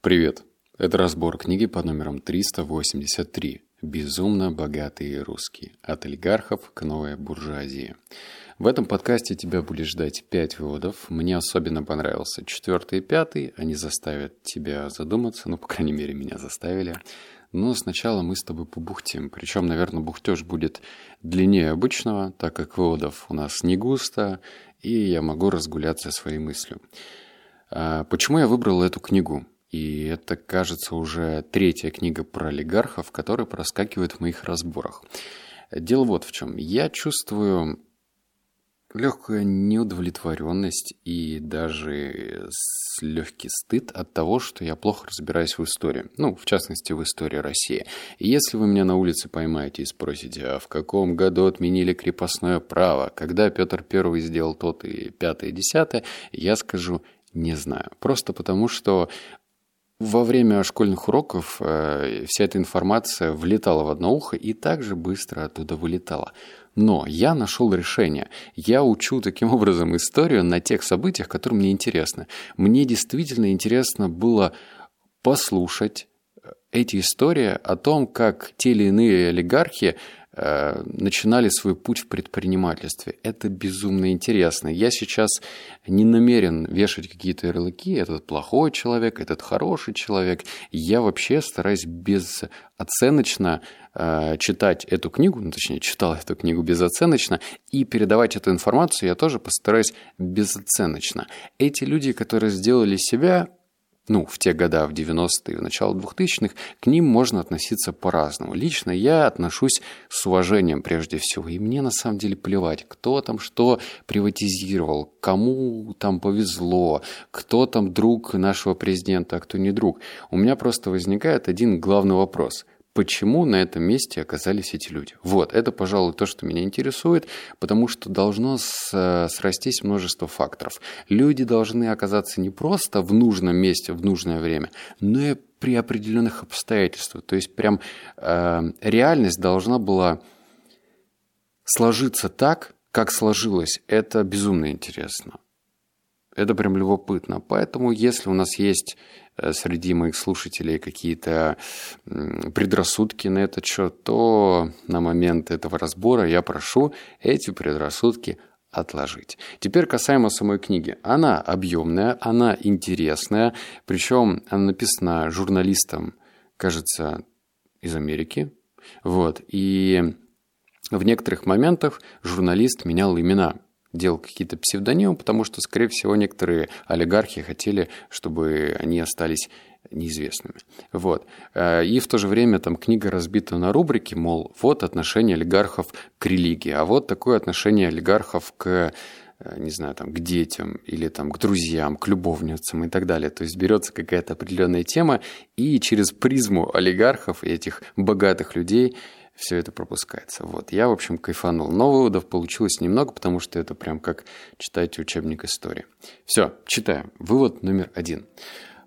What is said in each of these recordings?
Привет! Это разбор книги под номером 383 «Безумно богатые русские. От олигархов к новой буржуазии». В этом подкасте тебя будет ждать пять выводов. Мне особенно понравился четвертый и пятый. Они заставят тебя задуматься, ну, по крайней мере, меня заставили. Но сначала мы с тобой побухтим. Причем, наверное, бухтеж будет длиннее обычного, так как выводов у нас не густо, и я могу разгуляться своей мыслью. А почему я выбрал эту книгу? И это, кажется, уже третья книга про олигархов, которая проскакивает в моих разборах. Дело вот в чем. Я чувствую легкую неудовлетворенность и даже легкий стыд от того, что я плохо разбираюсь в истории. Ну, в частности, в истории России. И если вы меня на улице поймаете и спросите, а в каком году отменили крепостное право, когда Петр I сделал тот и пятое и десятое, я скажу не знаю. Просто потому, что во время школьных уроков э, вся эта информация влетала в одно ухо и также быстро оттуда вылетала. Но я нашел решение. Я учу таким образом историю на тех событиях, которые мне интересны. Мне действительно интересно было послушать эти истории о том, как те или иные олигархи Э, начинали свой путь в предпринимательстве. Это безумно интересно. Я сейчас не намерен вешать какие-то ярлыки, этот плохой человек, этот хороший человек. Я вообще стараюсь безоценочно э, читать эту книгу, ну, точнее, читал эту книгу безоценочно, и передавать эту информацию я тоже постараюсь безоценочно. Эти люди, которые сделали себя, ну, в те года, в 90-е, в начало 2000-х, к ним можно относиться по-разному. Лично я отношусь с уважением прежде всего. И мне на самом деле плевать, кто там что приватизировал, кому там повезло, кто там друг нашего президента, а кто не друг. У меня просто возникает один главный вопрос – почему на этом месте оказались эти люди. Вот, это, пожалуй, то, что меня интересует, потому что должно с, срастись множество факторов. Люди должны оказаться не просто в нужном месте в нужное время, но и при определенных обстоятельствах. То есть прям э, реальность должна была сложиться так, как сложилось. Это безумно интересно. Это прям любопытно. Поэтому, если у нас есть э, среди моих слушателей какие-то предрассудки на этот счет, то на момент этого разбора я прошу эти предрассудки отложить. Теперь касаемо самой книги. Она объемная, она интересная, причем она написана журналистом, кажется, из Америки. Вот. И в некоторых моментах журналист менял имена делал какие-то псевдонимы, потому что, скорее всего, некоторые олигархи хотели, чтобы они остались неизвестными. Вот. Э, и в то же время там книга разбита на рубрики, мол, вот отношение олигархов к религии, а вот такое отношение олигархов к э, не знаю, там, к детям или там, к друзьям, к любовницам и так далее. То есть берется какая-то определенная тема, и через призму олигархов и этих богатых людей все это пропускается. Вот, я, в общем, кайфанул. Но выводов получилось немного, потому что это прям как читать учебник истории. Все, читаем. Вывод номер один.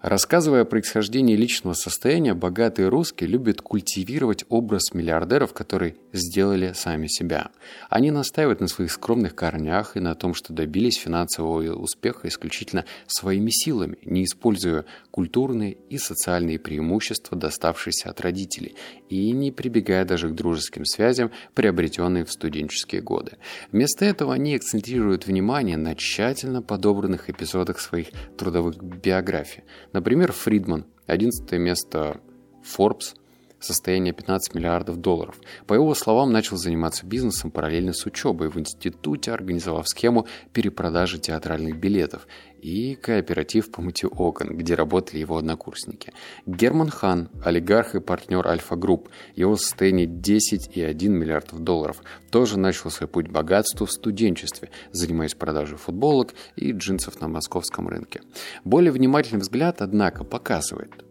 Рассказывая о происхождении личного состояния, богатые русские любят культивировать образ миллиардеров, которые сделали сами себя. Они настаивают на своих скромных корнях и на том, что добились финансового успеха исключительно своими силами, не используя культурные и социальные преимущества, доставшиеся от родителей, и не прибегая даже к дружеским связям, приобретенные в студенческие годы. Вместо этого они акцентируют внимание на тщательно подобранных эпизодах своих трудовых биографий, Например, Фридман, 11 место Forbes, состояние 15 миллиардов долларов. По его словам, начал заниматься бизнесом параллельно с учебой в институте, организовав схему перепродажи театральных билетов и кооператив по мытью окон, где работали его однокурсники. Герман Хан, олигарх и партнер Альфа Групп, его состояние 10,1 миллиардов долларов, тоже начал свой путь богатству в студенчестве, занимаясь продажей футболок и джинсов на московском рынке. Более внимательный взгляд, однако, показывает –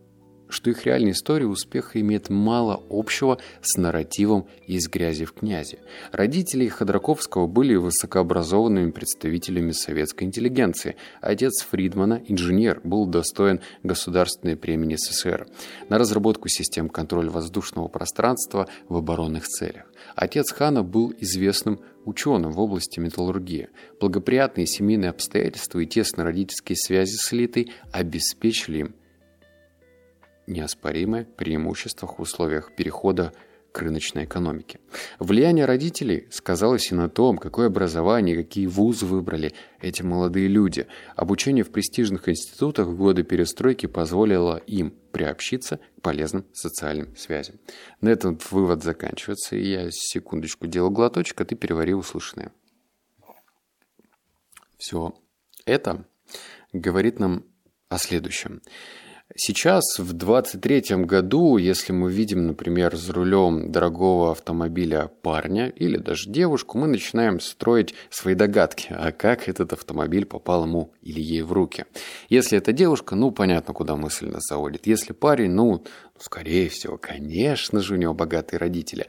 что их реальная история успеха имеет мало общего с нарративом из грязи в князи. Родители Ходорковского были высокообразованными представителями советской интеллигенции. Отец Фридмана, инженер, был достоин государственной премии СССР на разработку систем контроля воздушного пространства в оборонных целях. Отец Хана был известным ученым в области металлургии. Благоприятные семейные обстоятельства и тесные родительские связи с элитой обеспечили им неоспоримое преимущество в условиях перехода к рыночной экономике. Влияние родителей сказалось и на том, какое образование, какие вузы выбрали эти молодые люди. Обучение в престижных институтах в годы перестройки позволило им приобщиться к полезным социальным связям. На этом вывод заканчивается, и я секундочку делал глоточек, а ты перевари услышанное. Все это говорит нам о следующем. Сейчас, в 23 году, если мы видим, например, за рулем дорогого автомобиля парня или даже девушку, мы начинаем строить свои догадки, а как этот автомобиль попал ему или ей в руки. Если это девушка, ну, понятно, куда мысль нас заводит. Если парень, ну, скорее всего, конечно же, у него богатые родители.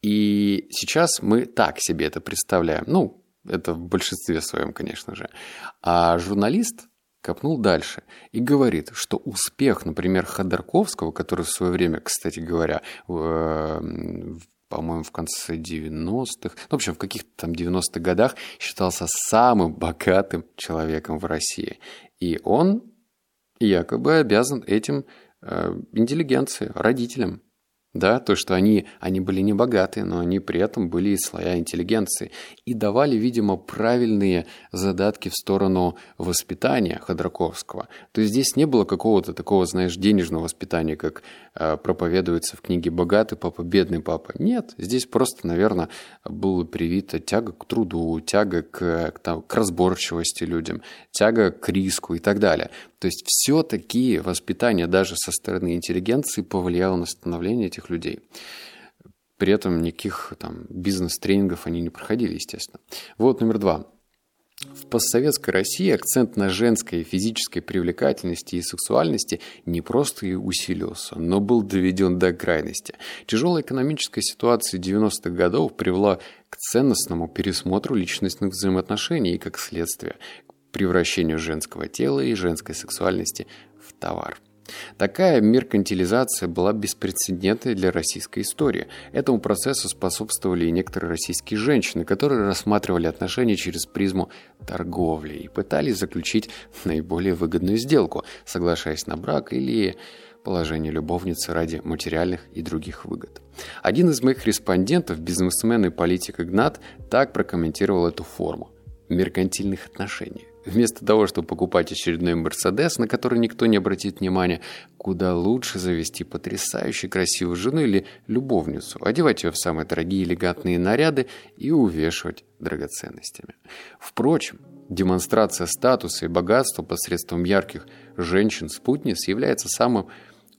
И сейчас мы так себе это представляем. Ну, это в большинстве своем, конечно же. А журналист копнул дальше и говорит, что успех, например, Ходорковского, который в свое время, кстати говоря, в, по-моему, в конце 90-х, ну, в общем, в каких-то там 90-х годах считался самым богатым человеком в России. И он якобы обязан этим э, интеллигенции, родителям. Да, то, что они, они были не богатые, но они при этом были из слоя интеллигенции и давали, видимо, правильные задатки в сторону воспитания Ходорковского. То есть здесь не было какого-то такого, знаешь, денежного воспитания, как э, проповедуется в книге «Богатый папа, бедный папа». Нет, здесь просто, наверное, была привита тяга к труду, тяга к, к, там, к разборчивости людям, тяга к риску и так далее. То есть все-таки воспитание даже со стороны интеллигенции повлияло на становление этих людей. При этом никаких там бизнес-тренингов они не проходили, естественно. Вот номер два. В постсоветской России акцент на женской физической привлекательности и сексуальности не просто и усилился, но был доведен до крайности. Тяжелая экономическая ситуация 90-х годов привела к ценностному пересмотру личностных взаимоотношений и, как следствие, превращению женского тела и женской сексуальности в товар. Такая меркантилизация была беспрецедентной для российской истории. Этому процессу способствовали и некоторые российские женщины, которые рассматривали отношения через призму торговли и пытались заключить наиболее выгодную сделку, соглашаясь на брак или положение любовницы ради материальных и других выгод. Один из моих респондентов, бизнесмен и политик Игнат, так прокомментировал эту форму меркантильных отношений. Вместо того, чтобы покупать очередной Мерседес, на который никто не обратит внимания, куда лучше завести потрясающе красивую жену или любовницу, одевать ее в самые дорогие элегантные наряды и увешивать драгоценностями. Впрочем, демонстрация статуса и богатства посредством ярких женщин-спутниц является самым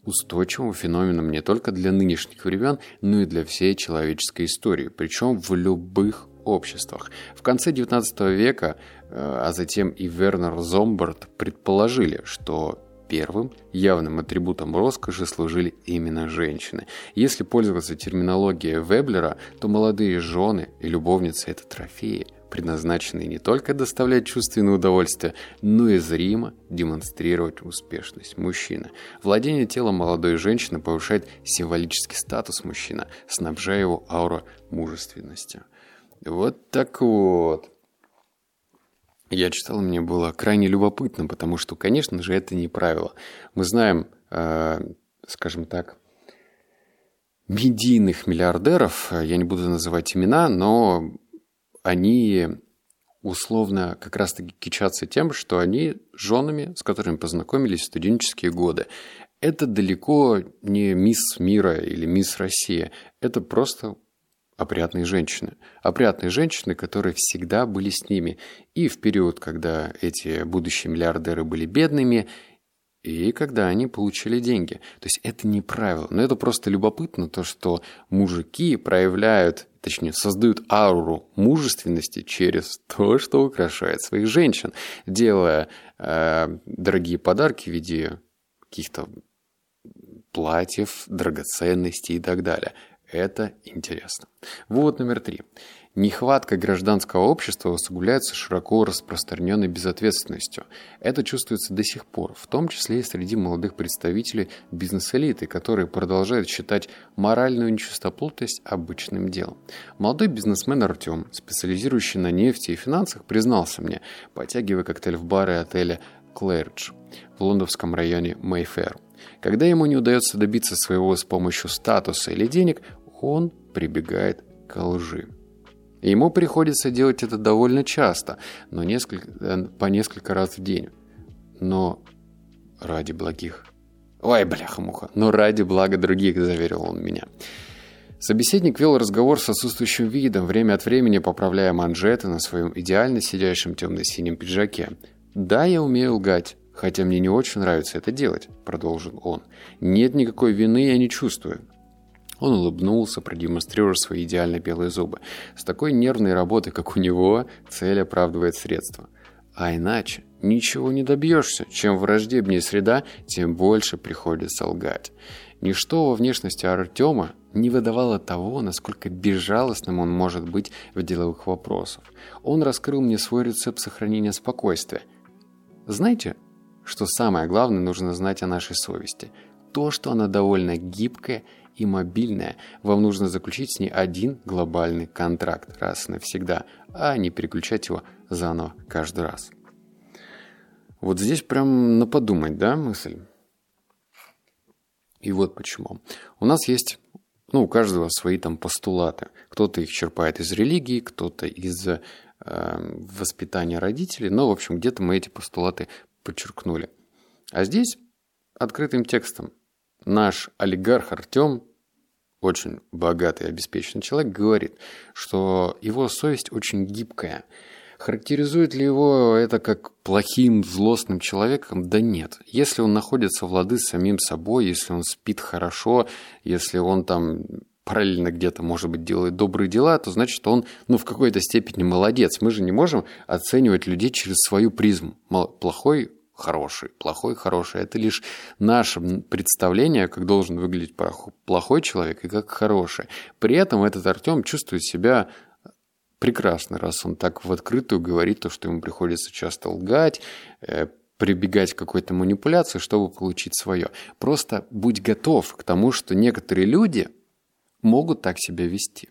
устойчивым феноменом не только для нынешних времен, но и для всей человеческой истории, причем в любых обществах. В конце XIX века, э, а затем и Вернер Зомбард предположили, что первым явным атрибутом роскоши служили именно женщины. Если пользоваться терминологией Веблера, то молодые жены и любовницы – это трофеи, предназначенные не только доставлять чувственное удовольствие, но и зримо демонстрировать успешность мужчины. Владение телом молодой женщины повышает символический статус мужчины, снабжая его ауру мужественностью. Вот так вот. Я читал, мне было крайне любопытно, потому что, конечно же, это не правило. Мы знаем, э, скажем так, медийных миллиардеров, я не буду называть имена, но они условно как раз-таки кичатся тем, что они женами, с которыми познакомились в студенческие годы. Это далеко не мисс мира или мисс Россия. Это просто опрятные женщины. Опрятные женщины, которые всегда были с ними. И в период, когда эти будущие миллиардеры были бедными, и когда они получили деньги. То есть это не правило. Но это просто любопытно, то, что мужики проявляют, точнее, создают ауру мужественности через то, что украшает своих женщин, делая э, дорогие подарки в виде каких-то платьев, драгоценностей и так далее. Это интересно. Вывод номер три. Нехватка гражданского общества усугубляется широко распространенной безответственностью. Это чувствуется до сих пор, в том числе и среди молодых представителей бизнес-элиты, которые продолжают считать моральную нечистоплотность обычным делом. Молодой бизнесмен Артем, специализирующий на нефти и финансах, признался мне, потягивая коктейль в бары отеля «Клэридж». В лондонском районе Мейфер. Когда ему не удается добиться своего с помощью статуса или денег, он прибегает к лжи. Ему приходится делать это довольно часто, но несколько, э, по несколько раз в день. Но ради благих. Ой, бляха-муха. Но ради блага других, заверил он меня. Собеседник вел разговор с отсутствующим видом, время от времени поправляя манжеты на своем идеально сидящем темно-синем пиджаке. «Да, я умею лгать, хотя мне не очень нравится это делать», — продолжил он. «Нет никакой вины я не чувствую». Он улыбнулся, продемонстрируя свои идеально белые зубы. С такой нервной работой, как у него, цель оправдывает средства. А иначе ничего не добьешься. Чем враждебнее среда, тем больше приходится лгать. Ничто во внешности Артема не выдавало того, насколько безжалостным он может быть в деловых вопросах. Он раскрыл мне свой рецепт сохранения спокойствия. Знаете, что самое главное нужно знать о нашей совести? То, что она довольно гибкая и мобильная. Вам нужно заключить с ней один глобальный контракт раз и навсегда, а не переключать его заново каждый раз. Вот здесь прям на подумать, да, мысль? И вот почему. У нас есть ну, у каждого свои там постулаты. Кто-то их черпает из религии, кто-то из э, воспитания родителей. Но, в общем, где-то мы эти постулаты подчеркнули. А здесь открытым текстом наш олигарх Артем, очень богатый обеспеченный человек, говорит, что его совесть очень гибкая – Характеризует ли его это как плохим, злостным человеком? Да нет. Если он находится в лады с самим собой, если он спит хорошо, если он там параллельно где-то, может быть, делает добрые дела, то значит, он, ну, в какой-то степени молодец. Мы же не можем оценивать людей через свою призму. Плохой хороший, плохой хороший. Это лишь наше представление, как должен выглядеть плохой человек и как хороший. При этом этот Артем чувствует себя прекрасно, раз он так в открытую говорит то, что ему приходится часто лгать, э, прибегать к какой-то манипуляции, чтобы получить свое. Просто будь готов к тому, что некоторые люди могут так себя вести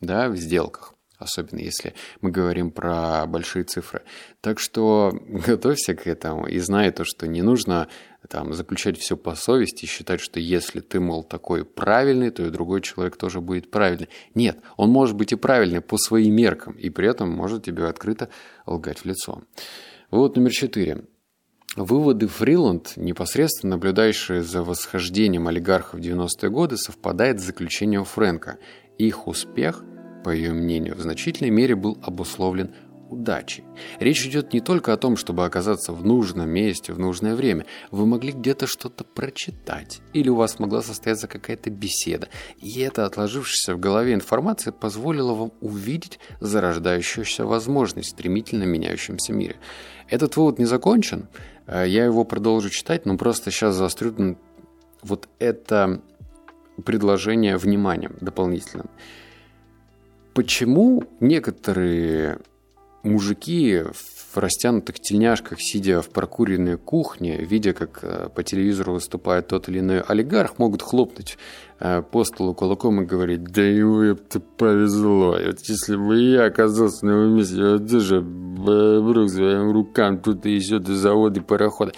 да, в сделках особенно если мы говорим про большие цифры. Так что готовься к этому и знай то, что не нужно там, заключать все по совести и считать, что если ты, мол, такой правильный, то и другой человек тоже будет правильный. Нет, он может быть и правильный по своим меркам, и при этом может тебе открыто лгать в лицо. Вывод номер четыре. Выводы Фриланд, непосредственно наблюдающие за восхождением олигархов в 90-е годы, совпадает с заключением Фрэнка. Их успех – по ее мнению, в значительной мере был обусловлен удачей. Речь идет не только о том, чтобы оказаться в нужном месте в нужное время. Вы могли где-то что-то прочитать, или у вас могла состояться какая-то беседа, и эта отложившаяся в голове информация позволила вам увидеть зарождающуюся возможность в стремительно меняющемся мире. Этот вывод не закончен, э, я его продолжу читать, но просто сейчас заострю вот это предложение вниманием дополнительным. Почему некоторые мужики в растянутых тельняшках, сидя в прокуренной кухне, видя, как э, по телевизору выступает тот или иной олигарх, могут хлопнуть э, по столу кулаком и говорить, да ему это повезло. Вот если бы я оказался на его месте, вот даже брук своим рукам тут и еще до заводы парохода.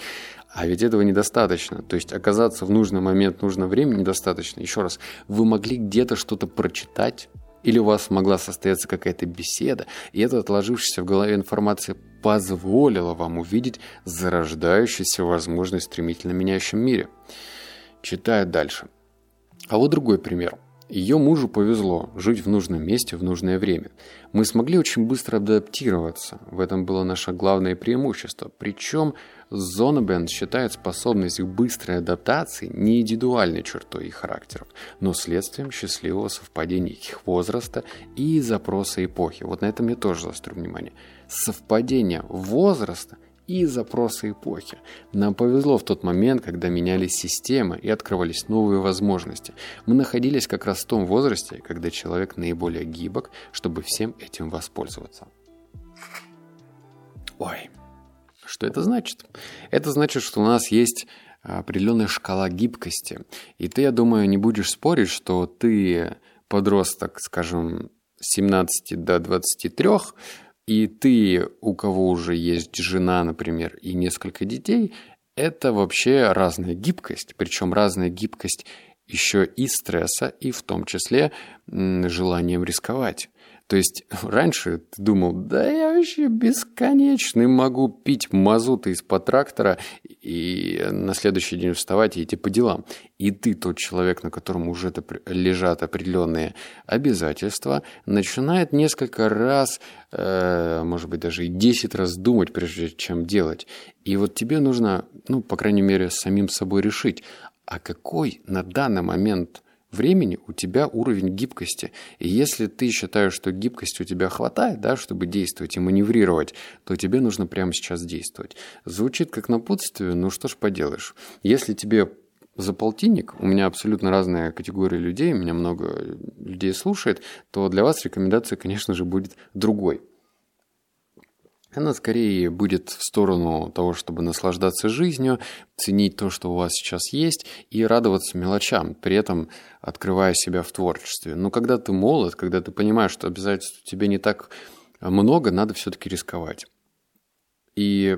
А ведь этого недостаточно. То есть оказаться в нужный момент, нужное время недостаточно. Еще раз, вы могли где-то что-то прочитать, или у вас могла состояться какая-то беседа, и эта отложившаяся в голове информация позволила вам увидеть зарождающуюся возможность в стремительно меняющем мире. Читая дальше. А вот другой пример. Ее мужу повезло жить в нужном месте в нужное время. Мы смогли очень быстро адаптироваться. В этом было наше главное преимущество. Причем Зонобен считает способность к быстрой адаптации не индивидуальной чертой их характеров, но следствием счастливого совпадения их возраста и запроса эпохи. Вот на этом я тоже заострю внимание. Совпадение возраста и запросы эпохи. Нам повезло в тот момент, когда менялись системы и открывались новые возможности. Мы находились как раз в том возрасте, когда человек наиболее гибок, чтобы всем этим воспользоваться. Ой, что это значит? Это значит, что у нас есть определенная шкала гибкости. И ты, я думаю, не будешь спорить, что ты подросток, скажем, с 17 до 23, и ты, у кого уже есть жена, например, и несколько детей, это вообще разная гибкость, причем разная гибкость еще и стресса, и в том числе желанием рисковать. То есть раньше ты думал, да я вообще бесконечный могу пить мазуты из-под трактора и на следующий день вставать и идти по делам. И ты, тот человек, на котором уже лежат определенные обязательства, начинает несколько раз, э, может быть, даже и 10 раз думать, прежде чем делать. И вот тебе нужно, ну, по крайней мере, самим собой решить, а какой на данный момент времени у тебя уровень гибкости. И если ты считаешь, что гибкости у тебя хватает, да, чтобы действовать и маневрировать, то тебе нужно прямо сейчас действовать. Звучит как напутствие, ну что ж поделаешь. Если тебе за полтинник, у меня абсолютно разная категория людей, меня много людей слушает, то для вас рекомендация, конечно же, будет другой она скорее будет в сторону того, чтобы наслаждаться жизнью, ценить то, что у вас сейчас есть, и радоваться мелочам, при этом открывая себя в творчестве. Но когда ты молод, когда ты понимаешь, что обязательств у тебя не так много, надо все-таки рисковать. И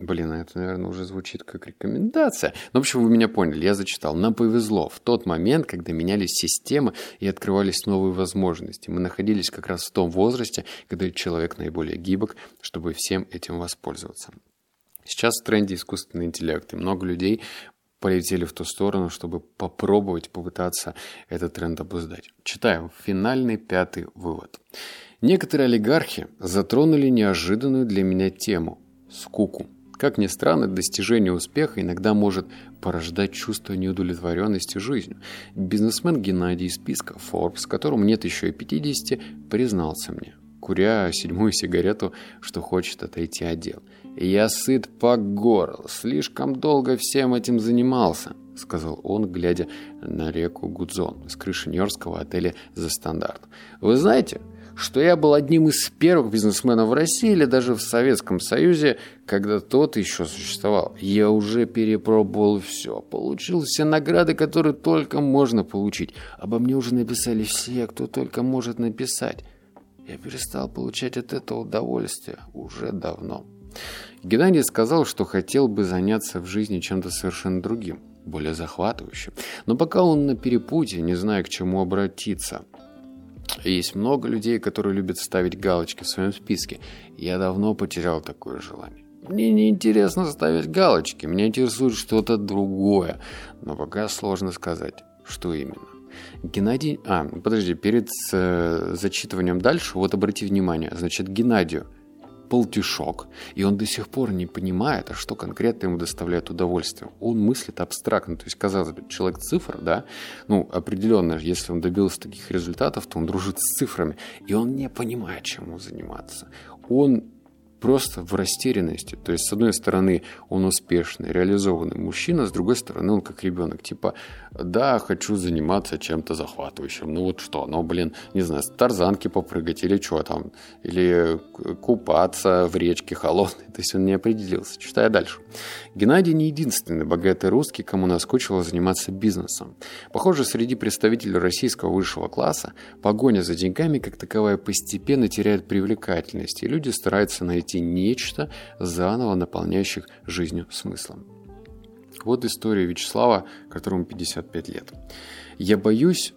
Блин, а это, наверное, уже звучит как рекомендация. Ну, в общем, вы меня поняли, я зачитал. Нам повезло в тот момент, когда менялись системы и открывались новые возможности. Мы находились как раз в том возрасте, когда человек наиболее гибок, чтобы всем этим воспользоваться. Сейчас в тренде искусственный интеллект, и много людей полетели в ту сторону, чтобы попробовать, попытаться этот тренд обуздать. Читаем. Финальный пятый вывод. Некоторые олигархи затронули неожиданную для меня тему – скуку. Как ни странно, достижение успеха иногда может порождать чувство неудовлетворенности жизнью. Бизнесмен Геннадий из списка Forbes, которому нет еще и 50, признался мне, куря седьмую сигарету, что хочет отойти от дел. «Я сыт по горло, слишком долго всем этим занимался», — сказал он, глядя на реку Гудзон с крыши нью-йоркского отеля «За стандарт». «Вы знаете, что я был одним из первых бизнесменов в России или даже в Советском Союзе, когда тот еще существовал. Я уже перепробовал все, получил все награды, которые только можно получить. Обо мне уже написали все, кто только может написать. Я перестал получать от этого удовольствие уже давно. Геннадий сказал, что хотел бы заняться в жизни чем-то совершенно другим, более захватывающим. Но пока он на перепутье, не зная, к чему обратиться – есть много людей, которые любят ставить галочки в своем списке. Я давно потерял такое желание. Мне не интересно ставить галочки, меня интересует что-то другое. Но пока сложно сказать, что именно. Геннадий... А, подожди, перед э, зачитыванием дальше, вот обрати внимание, значит, Геннадию полтишок, и он до сих пор не понимает, а что конкретно ему доставляет удовольствие. Он мыслит абстрактно, то есть, казалось бы, человек цифр, да, ну, определенно, если он добился таких результатов, то он дружит с цифрами, и он не понимает, чем ему заниматься. Он просто в растерянности. То есть, с одной стороны, он успешный, реализованный мужчина, с другой стороны, он как ребенок. Типа, да, хочу заниматься чем-то захватывающим. Ну вот что, ну, блин, не знаю, с тарзанки попрыгать или что там, или купаться в речке холодной. То есть, он не определился. Читая дальше. Геннадий не единственный богатый русский, кому наскучило заниматься бизнесом. Похоже, среди представителей российского высшего класса погоня за деньгами как таковая постепенно теряет привлекательность, и люди стараются найти найти нечто, заново наполняющих жизнью смыслом. Вот история Вячеслава, которому 55 лет. Я боюсь...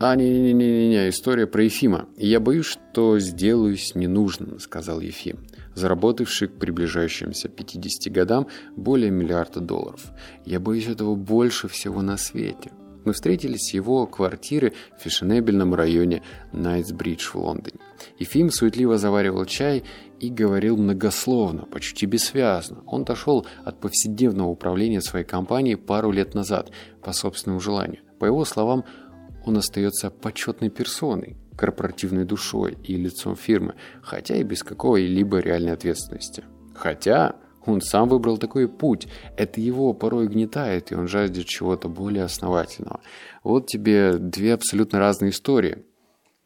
А, не-не-не-не, история про Ефима. «Я боюсь, что сделаюсь ненужным», — сказал Ефим, заработавший к приближающимся 50 годам более миллиарда долларов. «Я боюсь этого больше всего на свете». Мы встретились в его квартире в фешенебельном районе Найтсбридж в Лондоне. Ефим суетливо заваривал чай и говорил многословно, почти бессвязно. Он отошел от повседневного управления своей компанией пару лет назад, по собственному желанию. По его словам, он остается почетной персоной, корпоративной душой и лицом фирмы, хотя и без какой-либо реальной ответственности. Хотя он сам выбрал такой путь. Это его порой гнетает, и он жаждет чего-то более основательного. Вот тебе две абсолютно разные истории.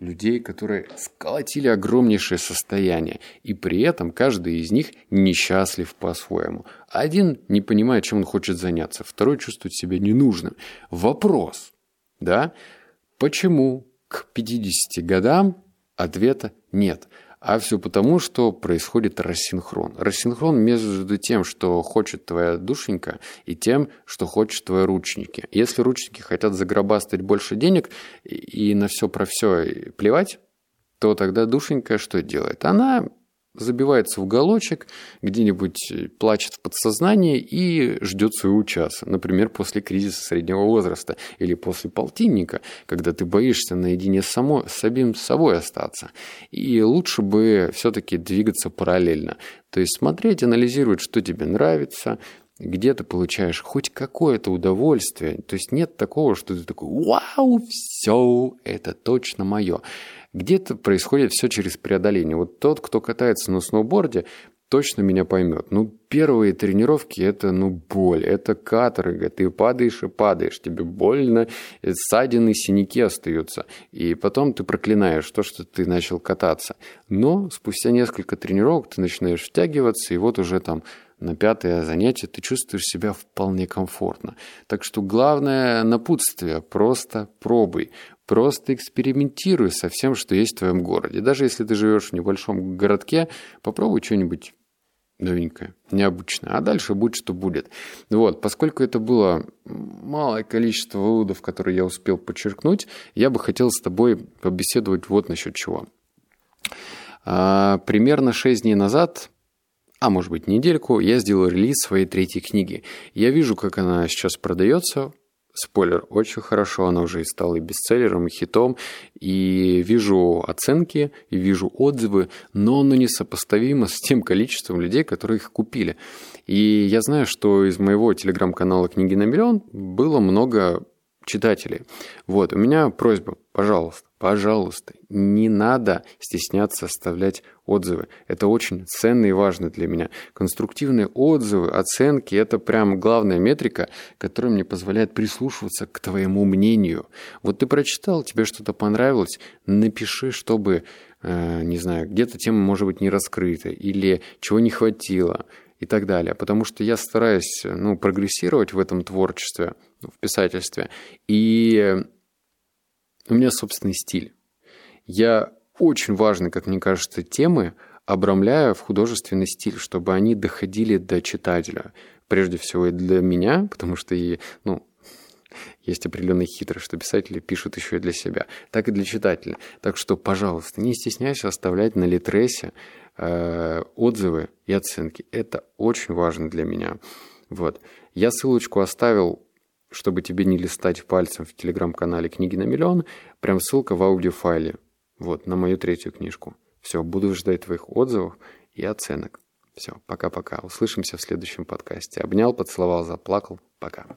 Людей, которые сколотили огромнейшее состояние, и при этом каждый из них несчастлив по-своему. Один не понимает, чем он хочет заняться, второй чувствует себя ненужным. Вопрос, да, почему к 50 годам ответа нет? А все потому, что происходит рассинхрон. Рассинхрон между тем, что хочет твоя душенька, и тем, что хочет твои ручники. Если ручники хотят загробастать больше денег и на все про все плевать, то тогда душенька что делает? Она забивается в уголочек, где-нибудь плачет в подсознании и ждет своего часа. Например, после кризиса среднего возраста или после полтинника, когда ты боишься наедине само, с самим собой остаться. И лучше бы все-таки двигаться параллельно. То есть смотреть, анализировать, что тебе нравится, где ты получаешь хоть какое-то удовольствие. То есть нет такого, что ты такой «Вау, все, это точно мое». Где-то происходит все через преодоление. Вот тот, кто катается на сноуборде, точно меня поймет. Ну, первые тренировки – это, ну, боль, это каторга. Ты падаешь и падаешь, тебе больно, ссадины, синяки остаются. И потом ты проклинаешь то, что ты начал кататься. Но спустя несколько тренировок ты начинаешь втягиваться, и вот уже там на пятое занятие ты чувствуешь себя вполне комфортно. Так что главное напутствие – просто пробуй. Просто экспериментируй со всем, что есть в твоем городе. Даже если ты живешь в небольшом городке, попробуй что-нибудь новенькое, необычное. А дальше будет, что будет. Вот, поскольку это было малое количество выводов, которые я успел подчеркнуть, я бы хотел с тобой побеседовать вот насчет чего. А, примерно 6 дней назад а может быть недельку, я сделал релиз своей третьей книги. Я вижу, как она сейчас продается. Спойлер, очень хорошо, она уже и стала и бестселлером, и хитом, и вижу оценки, и вижу отзывы, но оно несопоставимо с тем количеством людей, которые их купили. И я знаю, что из моего телеграм-канала «Книги на миллион» было много читателей. Вот, у меня просьба, пожалуйста, пожалуйста, не надо стесняться оставлять отзывы. Это очень ценно и важно для меня. Конструктивные отзывы, оценки – это прям главная метрика, которая мне позволяет прислушиваться к твоему мнению. Вот ты прочитал, тебе что-то понравилось, напиши, чтобы, э, не знаю, где-то тема может быть не раскрыта или чего не хватило и так далее. Потому что я стараюсь ну, прогрессировать в этом творчестве, в писательстве. И у меня собственный стиль. Я очень важные, как мне кажется, темы обрамляю в художественный стиль, чтобы они доходили до читателя. Прежде всего и для меня, потому что и, ну, есть определенная хитрость, что писатели пишут еще и для себя, так и для читателя. Так что, пожалуйста, не стесняйся оставлять на Литресе э, отзывы и оценки. Это очень важно для меня. Вот. Я ссылочку оставил чтобы тебе не листать пальцем в телеграм-канале «Книги на миллион», прям ссылка в аудиофайле, вот, на мою третью книжку. Все, буду ждать твоих отзывов и оценок. Все, пока-пока. Услышимся в следующем подкасте. Обнял, поцеловал, заплакал. Пока.